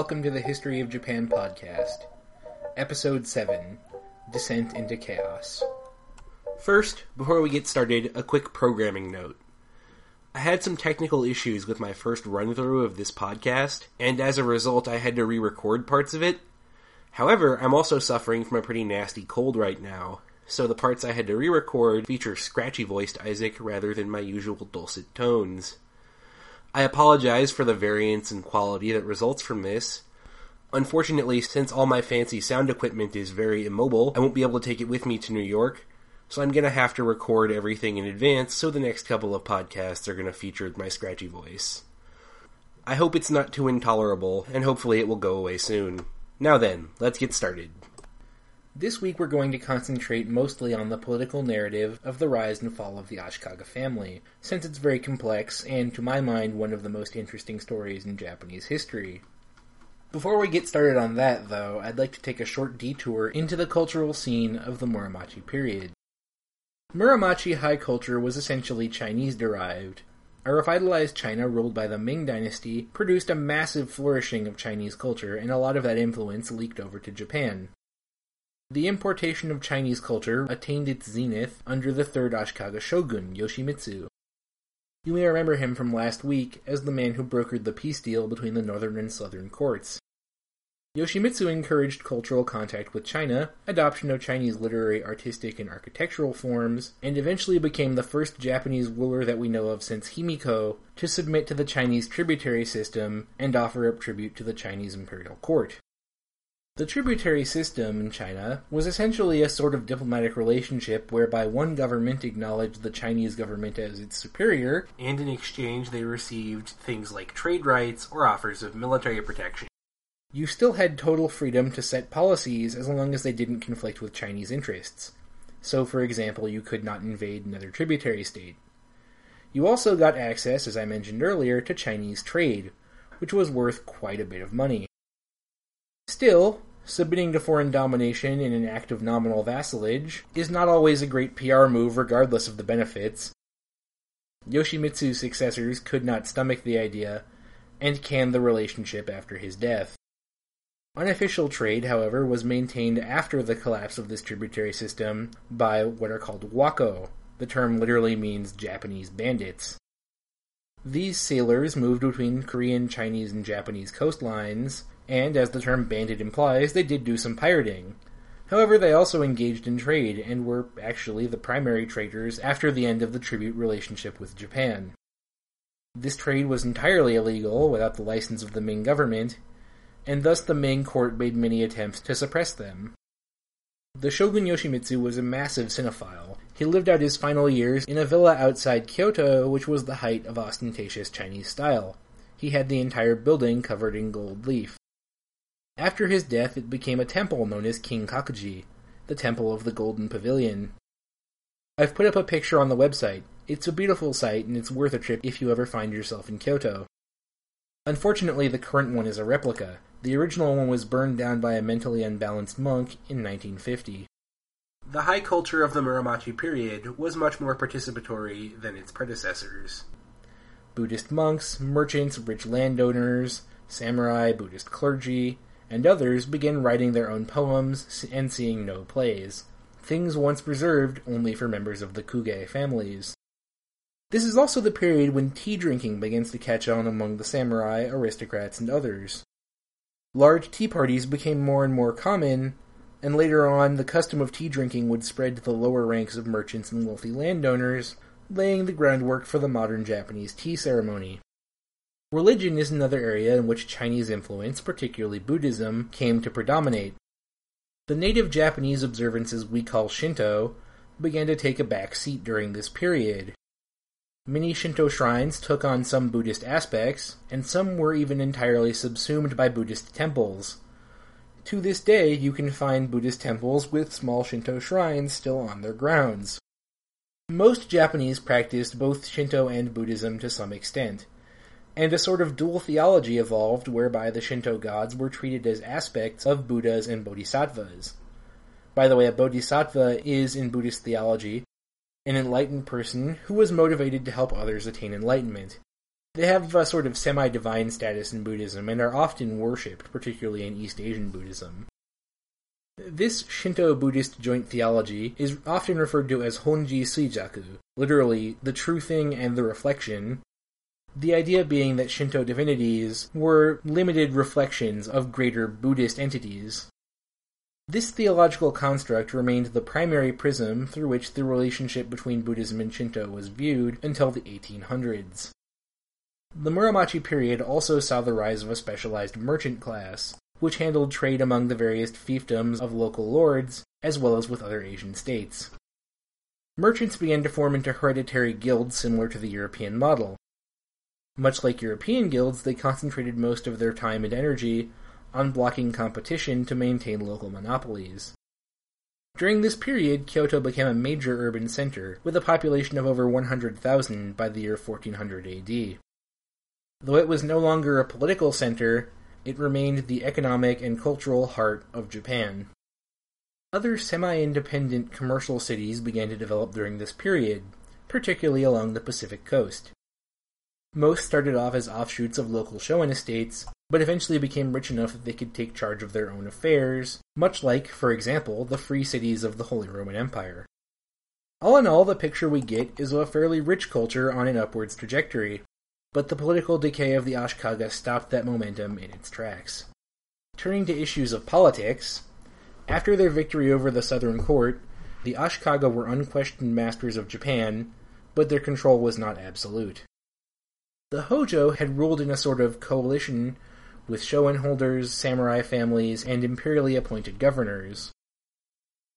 Welcome to the History of Japan podcast, Episode 7 Descent into Chaos. First, before we get started, a quick programming note. I had some technical issues with my first run through of this podcast, and as a result, I had to re record parts of it. However, I'm also suffering from a pretty nasty cold right now, so the parts I had to re record feature scratchy voiced Isaac rather than my usual dulcet tones. I apologize for the variance in quality that results from this. Unfortunately, since all my fancy sound equipment is very immobile, I won't be able to take it with me to New York, so I'm gonna have to record everything in advance, so the next couple of podcasts are gonna feature my scratchy voice. I hope it's not too intolerable, and hopefully it will go away soon. Now then, let's get started. This week we're going to concentrate mostly on the political narrative of the rise and fall of the Ashikaga family, since it's very complex and, to my mind, one of the most interesting stories in Japanese history. Before we get started on that, though, I'd like to take a short detour into the cultural scene of the Muromachi period. Muromachi high culture was essentially Chinese derived. A revitalized China ruled by the Ming dynasty produced a massive flourishing of Chinese culture, and a lot of that influence leaked over to Japan. The importation of Chinese culture attained its zenith under the third Ashikaga shogun, Yoshimitsu. You may remember him from last week as the man who brokered the peace deal between the northern and southern courts. Yoshimitsu encouraged cultural contact with China, adoption of Chinese literary, artistic, and architectural forms, and eventually became the first Japanese ruler that we know of since Himiko to submit to the Chinese tributary system and offer up tribute to the Chinese imperial court. The tributary system in China was essentially a sort of diplomatic relationship whereby one government acknowledged the Chinese government as its superior, and in exchange they received things like trade rights or offers of military protection. You still had total freedom to set policies as long as they didn't conflict with Chinese interests. So, for example, you could not invade another tributary state. You also got access, as I mentioned earlier, to Chinese trade, which was worth quite a bit of money. Still, submitting to foreign domination in an act of nominal vassalage is not always a great PR move regardless of the benefits. Yoshimitsu's successors could not stomach the idea and canned the relationship after his death. Unofficial trade, however, was maintained after the collapse of this tributary system by what are called wako. The term literally means Japanese bandits. These sailors moved between Korean, Chinese, and Japanese coastlines, and as the term bandit implies, they did do some pirating. However, they also engaged in trade and were actually the primary traders after the end of the tribute relationship with Japan. This trade was entirely illegal without the license of the Ming government, and thus the Ming court made many attempts to suppress them. The shogun Yoshimitsu was a massive Sinophile. He lived out his final years in a villa outside Kyoto, which was the height of ostentatious Chinese style. He had the entire building covered in gold leaf. After his death, it became a temple known as Kinkakuji, the Temple of the Golden Pavilion. I've put up a picture on the website. It's a beautiful sight, and it's worth a trip if you ever find yourself in Kyoto. Unfortunately, the current one is a replica. The original one was burned down by a mentally unbalanced monk in 1950. The high culture of the Muromachi period was much more participatory than its predecessors. Buddhist monks, merchants, rich landowners, samurai, Buddhist clergy, and others began writing their own poems and seeing Noh plays, things once reserved only for members of the Kuge families. This is also the period when tea drinking begins to catch on among the samurai, aristocrats, and others. Large tea parties became more and more common, and later on the custom of tea drinking would spread to the lower ranks of merchants and wealthy landowners, laying the groundwork for the modern Japanese tea ceremony. Religion is another area in which Chinese influence, particularly Buddhism, came to predominate. The native Japanese observances we call Shinto began to take a back seat during this period. Many Shinto shrines took on some Buddhist aspects, and some were even entirely subsumed by Buddhist temples. To this day, you can find Buddhist temples with small Shinto shrines still on their grounds. Most Japanese practiced both Shinto and Buddhism to some extent and a sort of dual theology evolved whereby the Shinto gods were treated as aspects of Buddhas and Bodhisattvas. By the way, a Bodhisattva is, in Buddhist theology, an enlightened person who was motivated to help others attain enlightenment. They have a sort of semi divine status in Buddhism and are often worshipped, particularly in East Asian Buddhism. This Shinto Buddhist joint theology is often referred to as Honji Suijaku, literally, the true thing and the reflection. The idea being that Shinto divinities were limited reflections of greater Buddhist entities. This theological construct remained the primary prism through which the relationship between Buddhism and Shinto was viewed until the 1800s. The Muromachi period also saw the rise of a specialized merchant class, which handled trade among the various fiefdoms of local lords, as well as with other Asian states. Merchants began to form into hereditary guilds similar to the European model. Much like European guilds, they concentrated most of their time and energy on blocking competition to maintain local monopolies. During this period, Kyoto became a major urban center, with a population of over 100,000 by the year 1400 AD. Though it was no longer a political center, it remained the economic and cultural heart of Japan. Other semi independent commercial cities began to develop during this period, particularly along the Pacific coast. Most started off as offshoots of local shoen estates, but eventually became rich enough that they could take charge of their own affairs, much like, for example, the free cities of the Holy Roman Empire. All in all, the picture we get is of a fairly rich culture on an upwards trajectory, but the political decay of the Ashikaga stopped that momentum in its tracks. Turning to issues of politics, after their victory over the Southern Court, the Ashikaga were unquestioned masters of Japan, but their control was not absolute. The Hojo had ruled in a sort of coalition with shoen holders, samurai families, and imperially appointed governors.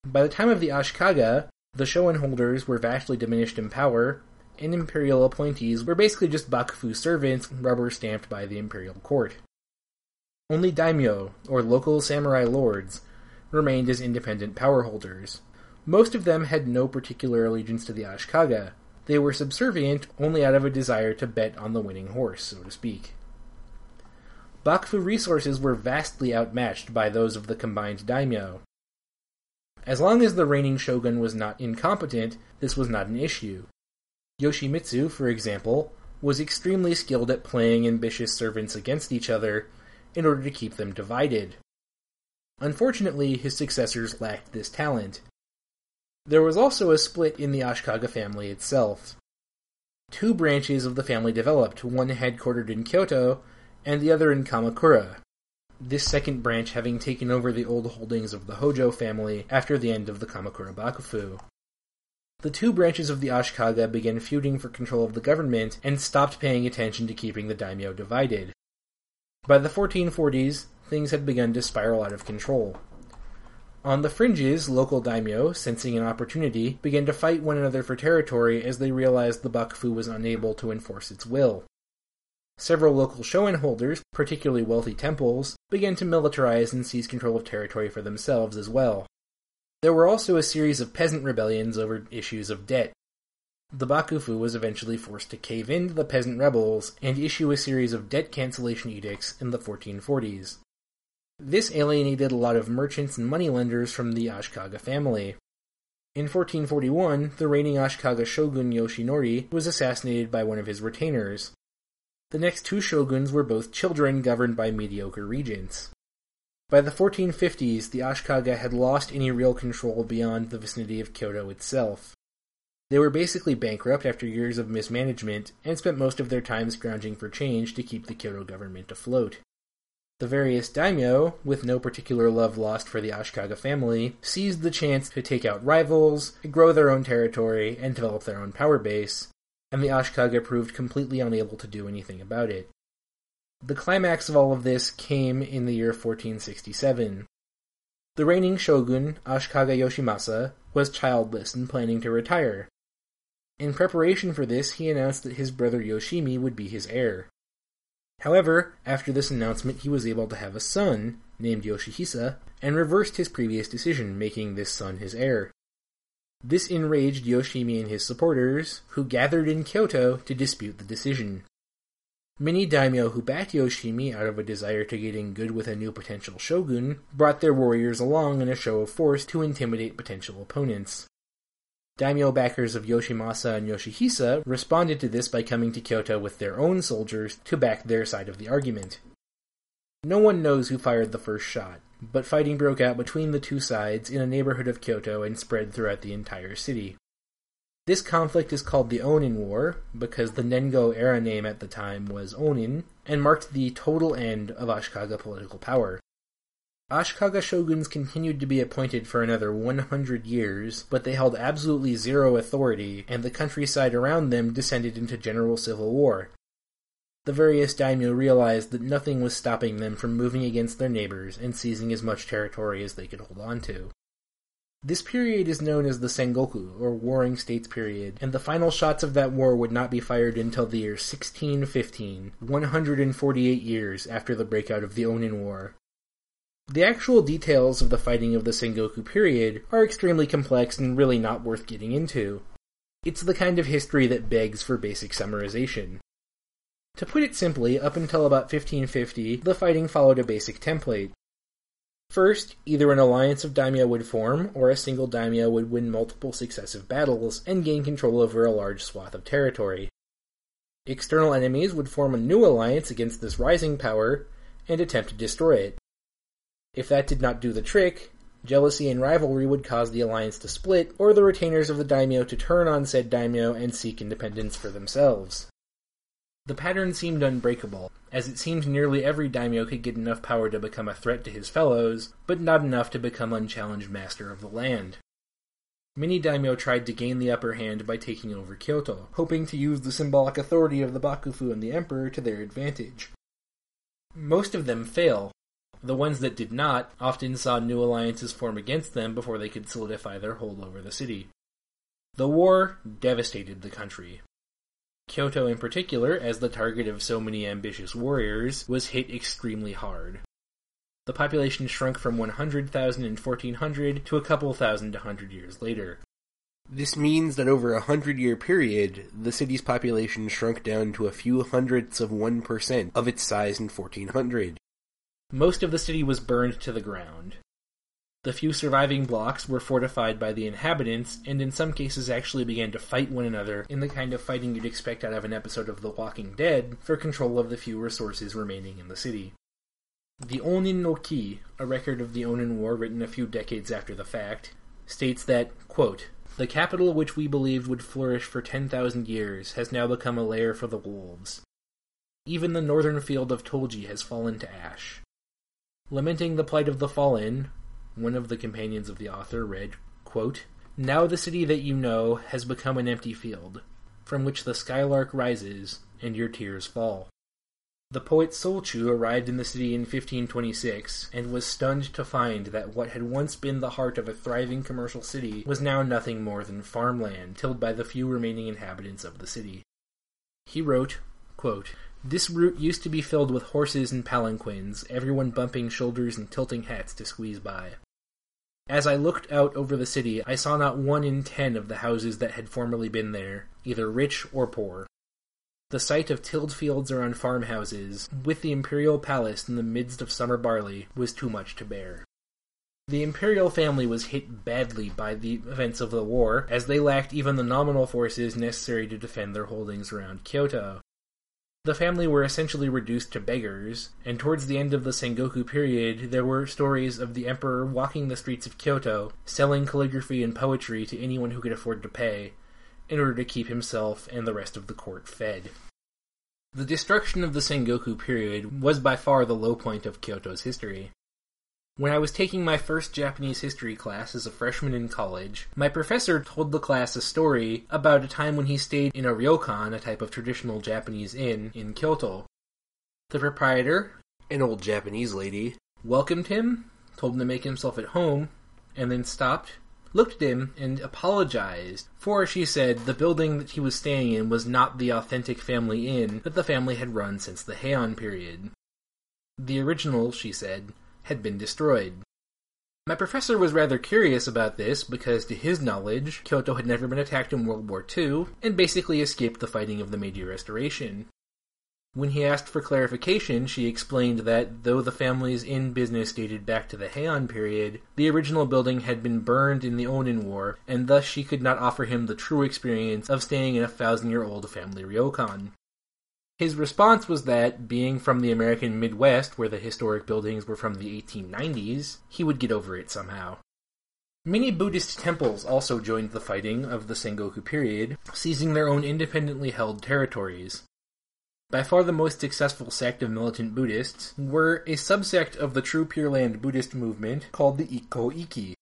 By the time of the Ashikaga, the shoen holders were vastly diminished in power, and imperial appointees were basically just bakufu servants rubber stamped by the imperial court. Only daimyo, or local samurai lords, remained as independent power holders. Most of them had no particular allegiance to the Ashikaga. They were subservient only out of a desire to bet on the winning horse, so to speak. Bakufu resources were vastly outmatched by those of the combined daimyo. As long as the reigning shogun was not incompetent, this was not an issue. Yoshimitsu, for example, was extremely skilled at playing ambitious servants against each other in order to keep them divided. Unfortunately, his successors lacked this talent. There was also a split in the Ashikaga family itself. Two branches of the family developed, one headquartered in Kyoto and the other in Kamakura, this second branch having taken over the old holdings of the Hojo family after the end of the Kamakura Bakufu. The two branches of the Ashikaga began feuding for control of the government and stopped paying attention to keeping the daimyo divided. By the 1440s, things had begun to spiral out of control. On the fringes, local daimyo, sensing an opportunity, began to fight one another for territory as they realized the Bakufu was unable to enforce its will. Several local shoen holders, particularly wealthy temples, began to militarize and seize control of territory for themselves as well. There were also a series of peasant rebellions over issues of debt. The Bakufu was eventually forced to cave in to the peasant rebels and issue a series of debt cancellation edicts in the 1440s. This alienated a lot of merchants and moneylenders from the Ashikaga family. In 1441, the reigning Ashikaga shogun Yoshinori was assassinated by one of his retainers. The next two shoguns were both children governed by mediocre regents. By the 1450s, the Ashikaga had lost any real control beyond the vicinity of Kyoto itself. They were basically bankrupt after years of mismanagement and spent most of their time scrounging for change to keep the Kyoto government afloat. The various daimyo, with no particular love lost for the Ashikaga family, seized the chance to take out rivals, grow their own territory, and develop their own power base, and the Ashikaga proved completely unable to do anything about it. The climax of all of this came in the year 1467. The reigning shogun, Ashikaga Yoshimasa, was childless and planning to retire. In preparation for this, he announced that his brother Yoshimi would be his heir. However, after this announcement, he was able to have a son, named Yoshihisa, and reversed his previous decision, making this son his heir. This enraged Yoshimi and his supporters, who gathered in Kyoto to dispute the decision. Many daimyo who backed Yoshimi out of a desire to get in good with a new potential shogun brought their warriors along in a show of force to intimidate potential opponents. Daimyo backers of Yoshimasa and Yoshihisa responded to this by coming to Kyoto with their own soldiers to back their side of the argument. No one knows who fired the first shot, but fighting broke out between the two sides in a neighborhood of Kyoto and spread throughout the entire city. This conflict is called the Onin War because the Nengo era name at the time was Onin and marked the total end of Ashikaga political power. Ashikaga shoguns continued to be appointed for another 100 years, but they held absolutely zero authority, and the countryside around them descended into general civil war. The various daimyo realized that nothing was stopping them from moving against their neighbors and seizing as much territory as they could hold on to. This period is known as the Sengoku, or Warring States period, and the final shots of that war would not be fired until the year 1615, 148 years after the breakout of the Onin War. The actual details of the fighting of the Sengoku period are extremely complex and really not worth getting into. It's the kind of history that begs for basic summarization. To put it simply, up until about 1550, the fighting followed a basic template. First, either an alliance of daimyo would form, or a single daimyo would win multiple successive battles and gain control over a large swath of territory. External enemies would form a new alliance against this rising power and attempt to destroy it. If that did not do the trick, jealousy and rivalry would cause the alliance to split, or the retainers of the daimyo to turn on said daimyo and seek independence for themselves. The pattern seemed unbreakable, as it seemed nearly every daimyo could get enough power to become a threat to his fellows, but not enough to become unchallenged master of the land. Many daimyo tried to gain the upper hand by taking over Kyoto, hoping to use the symbolic authority of the Bakufu and the Emperor to their advantage. Most of them fail, the ones that did not often saw new alliances form against them before they could solidify their hold over the city. The war devastated the country. Kyoto, in particular, as the target of so many ambitious warriors, was hit extremely hard. The population shrunk from 100,000 in 1400 to a couple thousand a hundred years later. This means that over a hundred year period, the city's population shrunk down to a few hundredths of 1% of its size in 1400. Most of the city was burned to the ground. The few surviving blocks were fortified by the inhabitants, and in some cases actually began to fight one another in the kind of fighting you'd expect out of an episode of The Walking Dead for control of the few resources remaining in the city. The Onin no Ki, a record of the Onin War written a few decades after the fact, states that, quote, the capital which we believed would flourish for 10,000 years has now become a lair for the wolves. Even the northern field of Toji has fallen to ash. Lamenting the plight of the fallen, one of the companions of the author read, quote, Now the city that you know has become an empty field, from which the skylark rises and your tears fall. The poet Socho arrived in the city in 1526 and was stunned to find that what had once been the heart of a thriving commercial city was now nothing more than farmland tilled by the few remaining inhabitants of the city. He wrote, quote, this route used to be filled with horses and palanquins, everyone bumping shoulders and tilting hats to squeeze by. As I looked out over the city, I saw not one in ten of the houses that had formerly been there, either rich or poor. The sight of tilled fields around farmhouses, with the imperial palace in the midst of summer barley, was too much to bear. The imperial family was hit badly by the events of the war, as they lacked even the nominal forces necessary to defend their holdings around Kyoto. The family were essentially reduced to beggars, and towards the end of the Sengoku period, there were stories of the emperor walking the streets of Kyoto, selling calligraphy and poetry to anyone who could afford to pay, in order to keep himself and the rest of the court fed. The destruction of the Sengoku period was by far the low point of Kyoto's history. When I was taking my first Japanese history class as a freshman in college, my professor told the class a story about a time when he stayed in a ryokan, a type of traditional Japanese inn, in Kyoto. The proprietor, an old Japanese lady, welcomed him, told him to make himself at home, and then stopped, looked at him, and apologized, for, she said, the building that he was staying in was not the authentic family inn that the family had run since the Heian period. The original, she said, had been destroyed. My professor was rather curious about this because, to his knowledge, Kyoto had never been attacked in World War II and basically escaped the fighting of the Meiji Restoration. When he asked for clarification, she explained that though the family's inn business dated back to the Heian period, the original building had been burned in the Onin War, and thus she could not offer him the true experience of staying in a thousand year old family ryokan. His response was that, being from the American Midwest, where the historic buildings were from the 1890s, he would get over it somehow. Many Buddhist temples also joined the fighting of the Sengoku period, seizing their own independently held territories. By far the most successful sect of militant Buddhists were a subsect of the true Pure Land Buddhist movement called the Ikko-Ikki.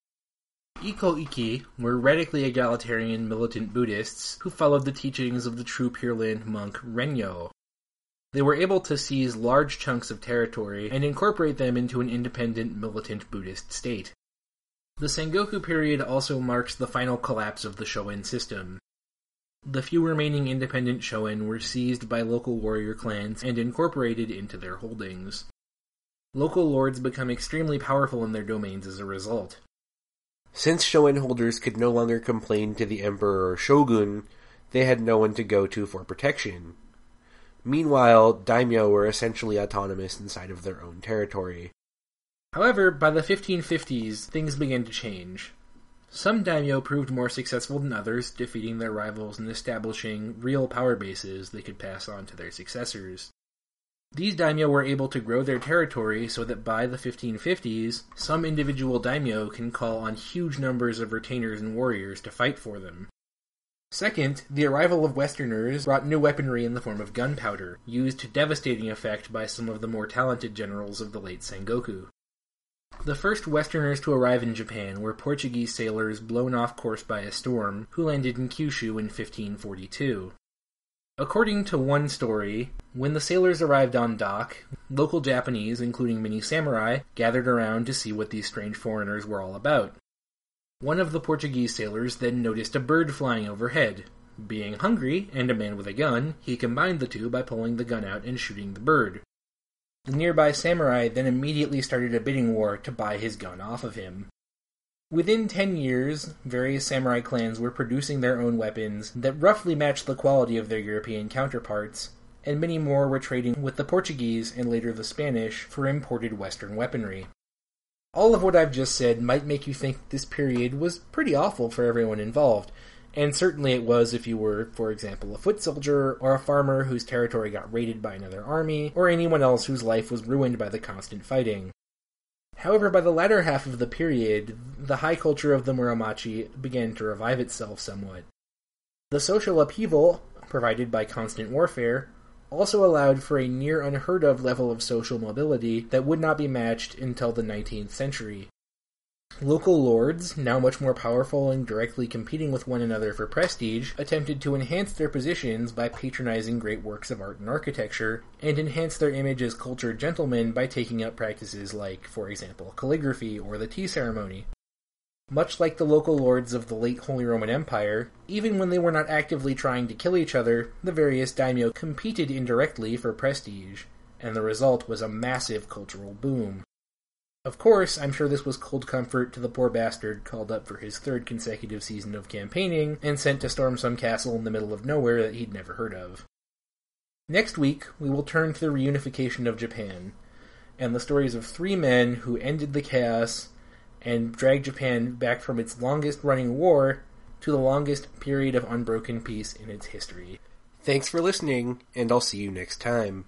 Ikko-Ikki were radically egalitarian militant Buddhists who followed the teachings of the true Pure Land monk Rennyo. They were able to seize large chunks of territory and incorporate them into an independent militant Buddhist state. The Sengoku period also marks the final collapse of the Shoen system. The few remaining independent shoen were seized by local warrior clans and incorporated into their holdings. Local lords become extremely powerful in their domains as a result. Since shoen holders could no longer complain to the emperor or shogun, they had no one to go to for protection. Meanwhile, daimyo were essentially autonomous inside of their own territory. However, by the 1550s, things began to change. Some daimyo proved more successful than others, defeating their rivals and establishing real power bases they could pass on to their successors. These daimyo were able to grow their territory so that by the 1550s, some individual daimyo can call on huge numbers of retainers and warriors to fight for them. Second, the arrival of Westerners brought new weaponry in the form of gunpowder, used to devastating effect by some of the more talented generals of the late Sengoku. The first Westerners to arrive in Japan were Portuguese sailors blown off course by a storm, who landed in Kyushu in 1542. According to one story, when the sailors arrived on dock, local Japanese, including many samurai, gathered around to see what these strange foreigners were all about. One of the Portuguese sailors then noticed a bird flying overhead. Being hungry, and a man with a gun, he combined the two by pulling the gun out and shooting the bird. The nearby samurai then immediately started a bidding war to buy his gun off of him. Within 10 years, various samurai clans were producing their own weapons that roughly matched the quality of their European counterparts, and many more were trading with the Portuguese and later the Spanish for imported Western weaponry. All of what I've just said might make you think this period was pretty awful for everyone involved, and certainly it was if you were, for example, a foot soldier or a farmer whose territory got raided by another army, or anyone else whose life was ruined by the constant fighting. However, by the latter half of the period, the high culture of the Muromachi began to revive itself somewhat. The social upheaval, provided by constant warfare, also allowed for a near unheard of level of social mobility that would not be matched until the 19th century. Local lords, now much more powerful and directly competing with one another for prestige, attempted to enhance their positions by patronizing great works of art and architecture, and enhance their image as cultured gentlemen by taking up practices like, for example, calligraphy or the tea ceremony. Much like the local lords of the late Holy Roman Empire, even when they were not actively trying to kill each other, the various daimyo competed indirectly for prestige, and the result was a massive cultural boom. Of course, I'm sure this was cold comfort to the poor bastard called up for his third consecutive season of campaigning and sent to storm some castle in the middle of nowhere that he'd never heard of. Next week, we will turn to the reunification of Japan and the stories of three men who ended the chaos and dragged Japan back from its longest running war to the longest period of unbroken peace in its history. Thanks for listening, and I'll see you next time.